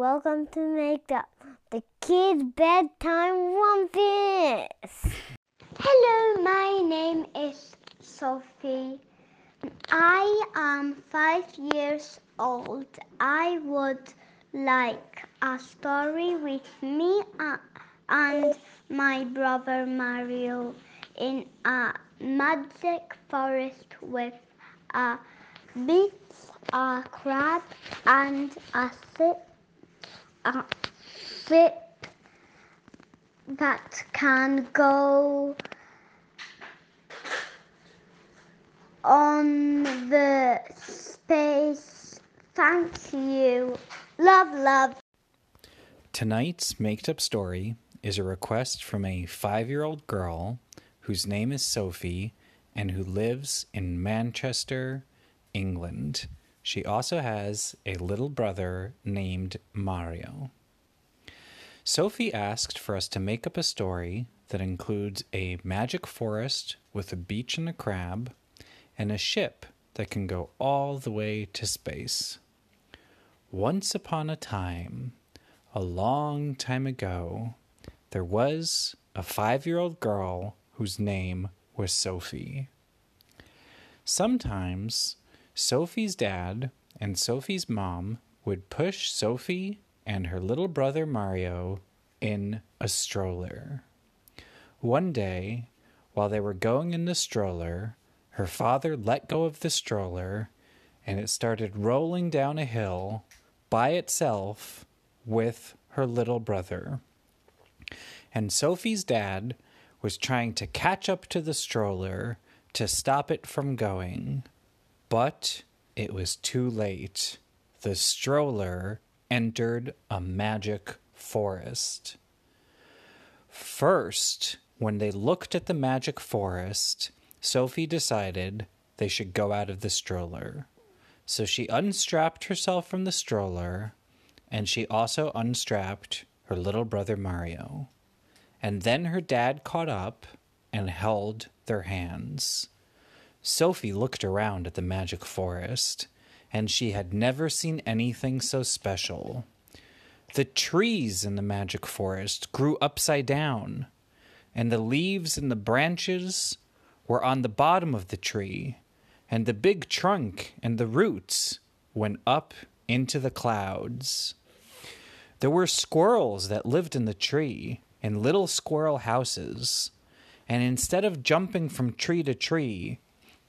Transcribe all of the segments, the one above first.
Welcome to Make Up, the kids' bedtime rumpus. Hello, my name is Sophie. I am five years old. I would like a story with me and my brother Mario in a magic forest with a beach, a crab, and a ship, a ship that can go on the space. Thank you. Love, love. Tonight's Maked Up Story is a request from a five year old girl whose name is Sophie and who lives in Manchester, England. She also has a little brother named Mario. Sophie asked for us to make up a story that includes a magic forest with a beach and a crab and a ship that can go all the way to space. Once upon a time, a long time ago, there was a five year old girl whose name was Sophie. Sometimes Sophie's dad and Sophie's mom would push Sophie and her little brother Mario in a stroller. One day, while they were going in the stroller, her father let go of the stroller and it started rolling down a hill by itself with her little brother. And Sophie's dad was trying to catch up to the stroller to stop it from going. But it was too late. The stroller entered a magic forest. First, when they looked at the magic forest, Sophie decided they should go out of the stroller. So she unstrapped herself from the stroller, and she also unstrapped her little brother Mario. And then her dad caught up and held their hands. Sophie looked around at the magic forest, and she had never seen anything so special. The trees in the magic forest grew upside down, and the leaves and the branches were on the bottom of the tree, and the big trunk and the roots went up into the clouds. There were squirrels that lived in the tree in little squirrel houses, and instead of jumping from tree to tree,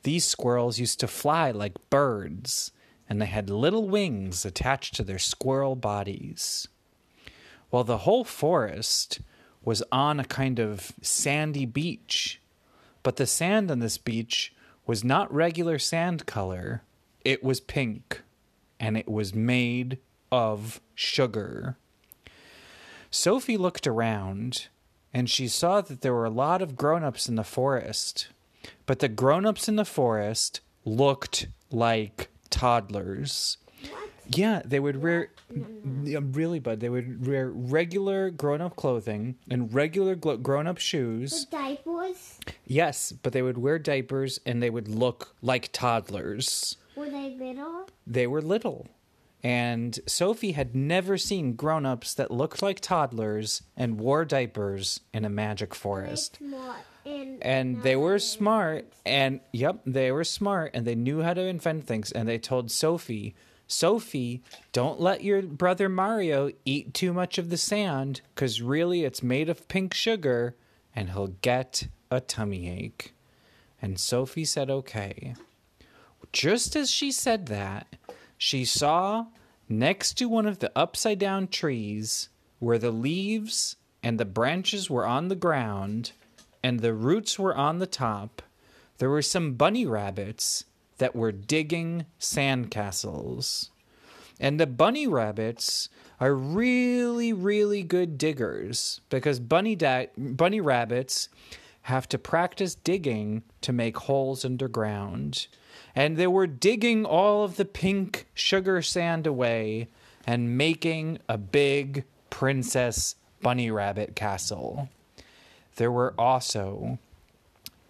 these squirrels used to fly like birds, and they had little wings attached to their squirrel bodies. Well, the whole forest was on a kind of sandy beach, but the sand on this beach was not regular sand color, it was pink, and it was made of sugar. Sophie looked around and she saw that there were a lot of grown ups in the forest, but the grown ups in the forest looked like toddlers. Yeah, they would wear really, bud. They would wear regular grown-up clothing and regular glo- grown-up shoes. Diapers? Yes, but they would wear diapers and they would look like toddlers. Were they little? They were little. And Sophie had never seen grown-ups that looked like toddlers and wore diapers in a magic forest. Smart and And they were smart and yep, they were smart and they knew how to invent things and they told Sophie Sophie, don't let your brother Mario eat too much of the sand because really it's made of pink sugar and he'll get a tummy ache. And Sophie said, okay. Just as she said that, she saw next to one of the upside down trees where the leaves and the branches were on the ground and the roots were on the top, there were some bunny rabbits that were digging sandcastles. And the bunny rabbits are really, really good diggers because bunny da- bunny rabbits have to practice digging to make holes underground. And they were digging all of the pink sugar sand away and making a big princess bunny rabbit castle. There were also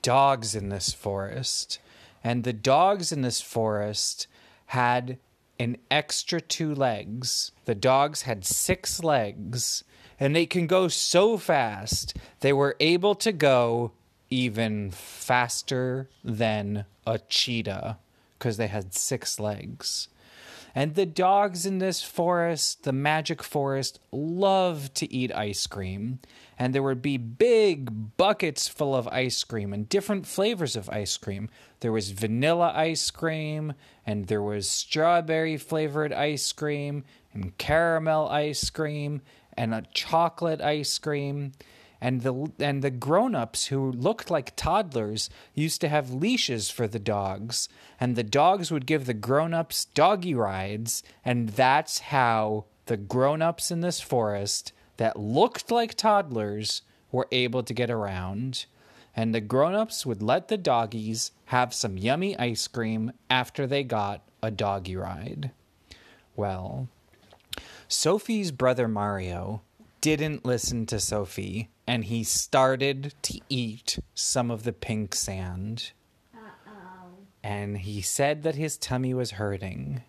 dogs in this forest, and the dogs in this forest had an extra two legs. The dogs had six legs, and they can go so fast, they were able to go even faster than a cheetah because they had six legs. And the dogs in this forest, the magic forest, loved to eat ice cream. And there would be big buckets full of ice cream and different flavors of ice cream. There was vanilla ice cream, and there was strawberry flavored ice cream, and caramel ice cream, and a chocolate ice cream and the and the grown-ups who looked like toddlers used to have leashes for the dogs. And the dogs would give the grown-ups doggy rides. And that's how the grown-ups in this forest that looked like toddlers were able to get around. And the grown-ups would let the doggies have some yummy ice cream after they got a doggy ride. Well Sophie's brother Mario didn't listen to Sophie and he started to eat some of the pink sand. And he said that his tummy was hurting.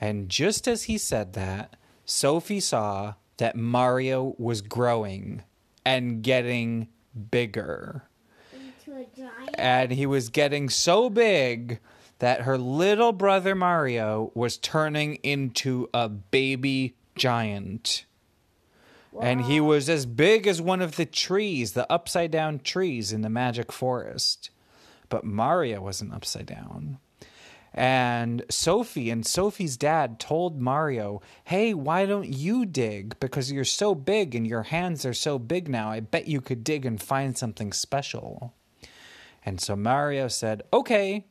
And just as he said that, Sophie saw that Mario was growing and getting bigger. Into a giant. And he was getting so big that her little brother Mario was turning into a baby giant. And he was as big as one of the trees, the upside down trees in the magic forest. But Mario wasn't upside down. And Sophie and Sophie's dad told Mario, Hey, why don't you dig? Because you're so big and your hands are so big now. I bet you could dig and find something special. And so Mario said, Okay.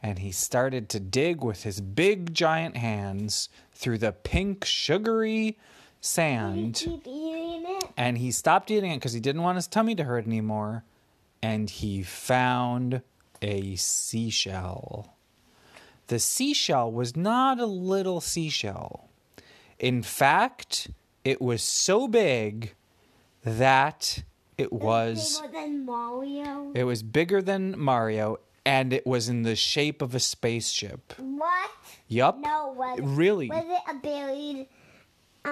And he started to dig with his big giant hands through the pink, sugary sand. And he stopped eating it because he didn't want his tummy to hurt anymore. And he found a seashell. The seashell was not a little seashell. In fact, it was so big that it was Bigger than Mario. it was bigger than Mario and it was in the shape of a spaceship. What? Yup. No, was Really? Was it a buried?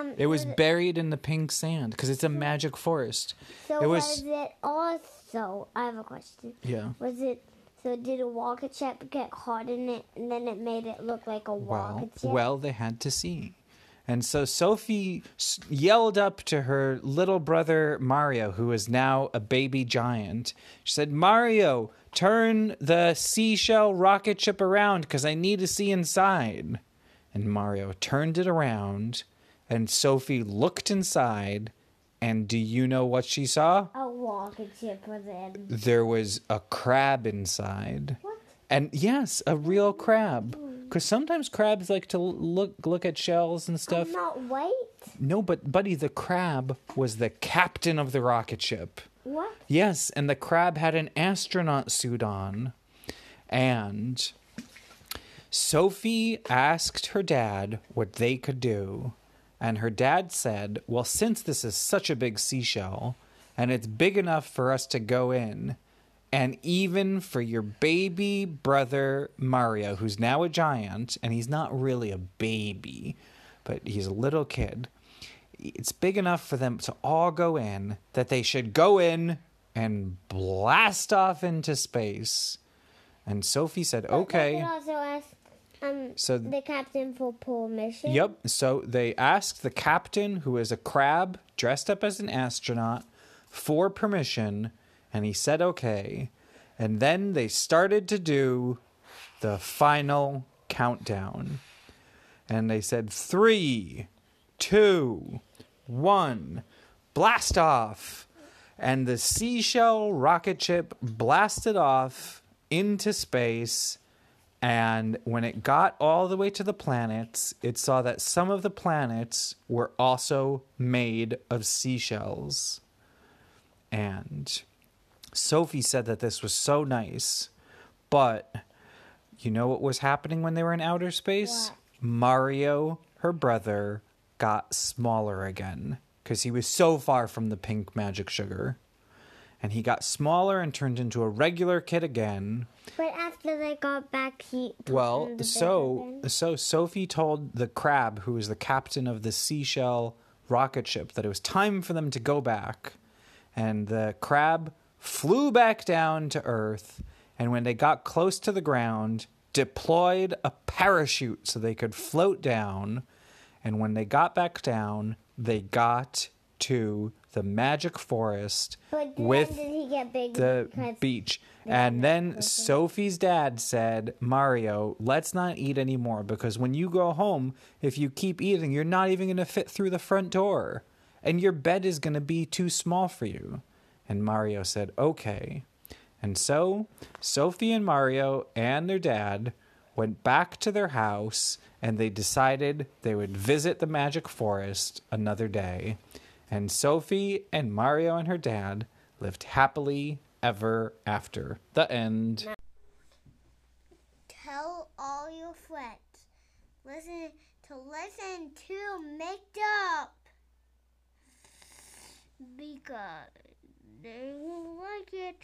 Um, It was buried in the pink sand because it's a magic forest. So it was, was- it also? I have a question. Yeah. Was it? So did a rocket ship get caught in it, and then it made it look like a Well, rocket ship? well, they had to see. And so Sophie s- yelled up to her little brother Mario, who is now a baby giant. She said, Mario, turn the seashell rocket ship around because I need to see inside. And Mario turned it around, and Sophie looked inside. And do you know what she saw? a rocket ship was in. There was a crab inside. What? And yes, a real mm. crab. Because sometimes crabs like to look look at shells and stuff. I'm not white. No, but buddy, the crab was the captain of the rocket ship. What? Yes, and the crab had an astronaut suit on. And Sophie asked her dad what they could do. And her dad said, Well, since this is such a big seashell, and it's big enough for us to go in, and even for your baby brother Mario, who's now a giant, and he's not really a baby, but he's a little kid, it's big enough for them to all go in that they should go in and blast off into space. And Sophie said, They okay. could also ask um So- the captain for permission. Yep. So they asked the captain, who is a crab dressed up as an astronaut, for permission, and he said okay. And then they started to do the final countdown. And they said three, two, one, blast off. And the seashell rocket ship blasted off into space. And when it got all the way to the planets, it saw that some of the planets were also made of seashells. And Sophie said that this was so nice. But you know what was happening when they were in outer space? Mario, her brother, got smaller again because he was so far from the pink magic sugar. And he got smaller and turned into a regular kid again. But after they got back, he. Well, so so Sophie told the crab, who was the captain of the seashell rocket ship, that it was time for them to go back. And the crab flew back down to Earth, and when they got close to the ground, deployed a parachute so they could float down. And when they got back down, they got to the magic forest with did he get big? the because- beach. And then Sophie's dad said, Mario, let's not eat anymore because when you go home, if you keep eating, you're not even going to fit through the front door. And your bed is going to be too small for you. And Mario said, okay. And so Sophie and Mario and their dad went back to their house and they decided they would visit the magic forest another day. And Sophie and Mario and her dad lived happily ever after. The end. Tell all your friends. Listen to listen to Make Up. Because they will like it.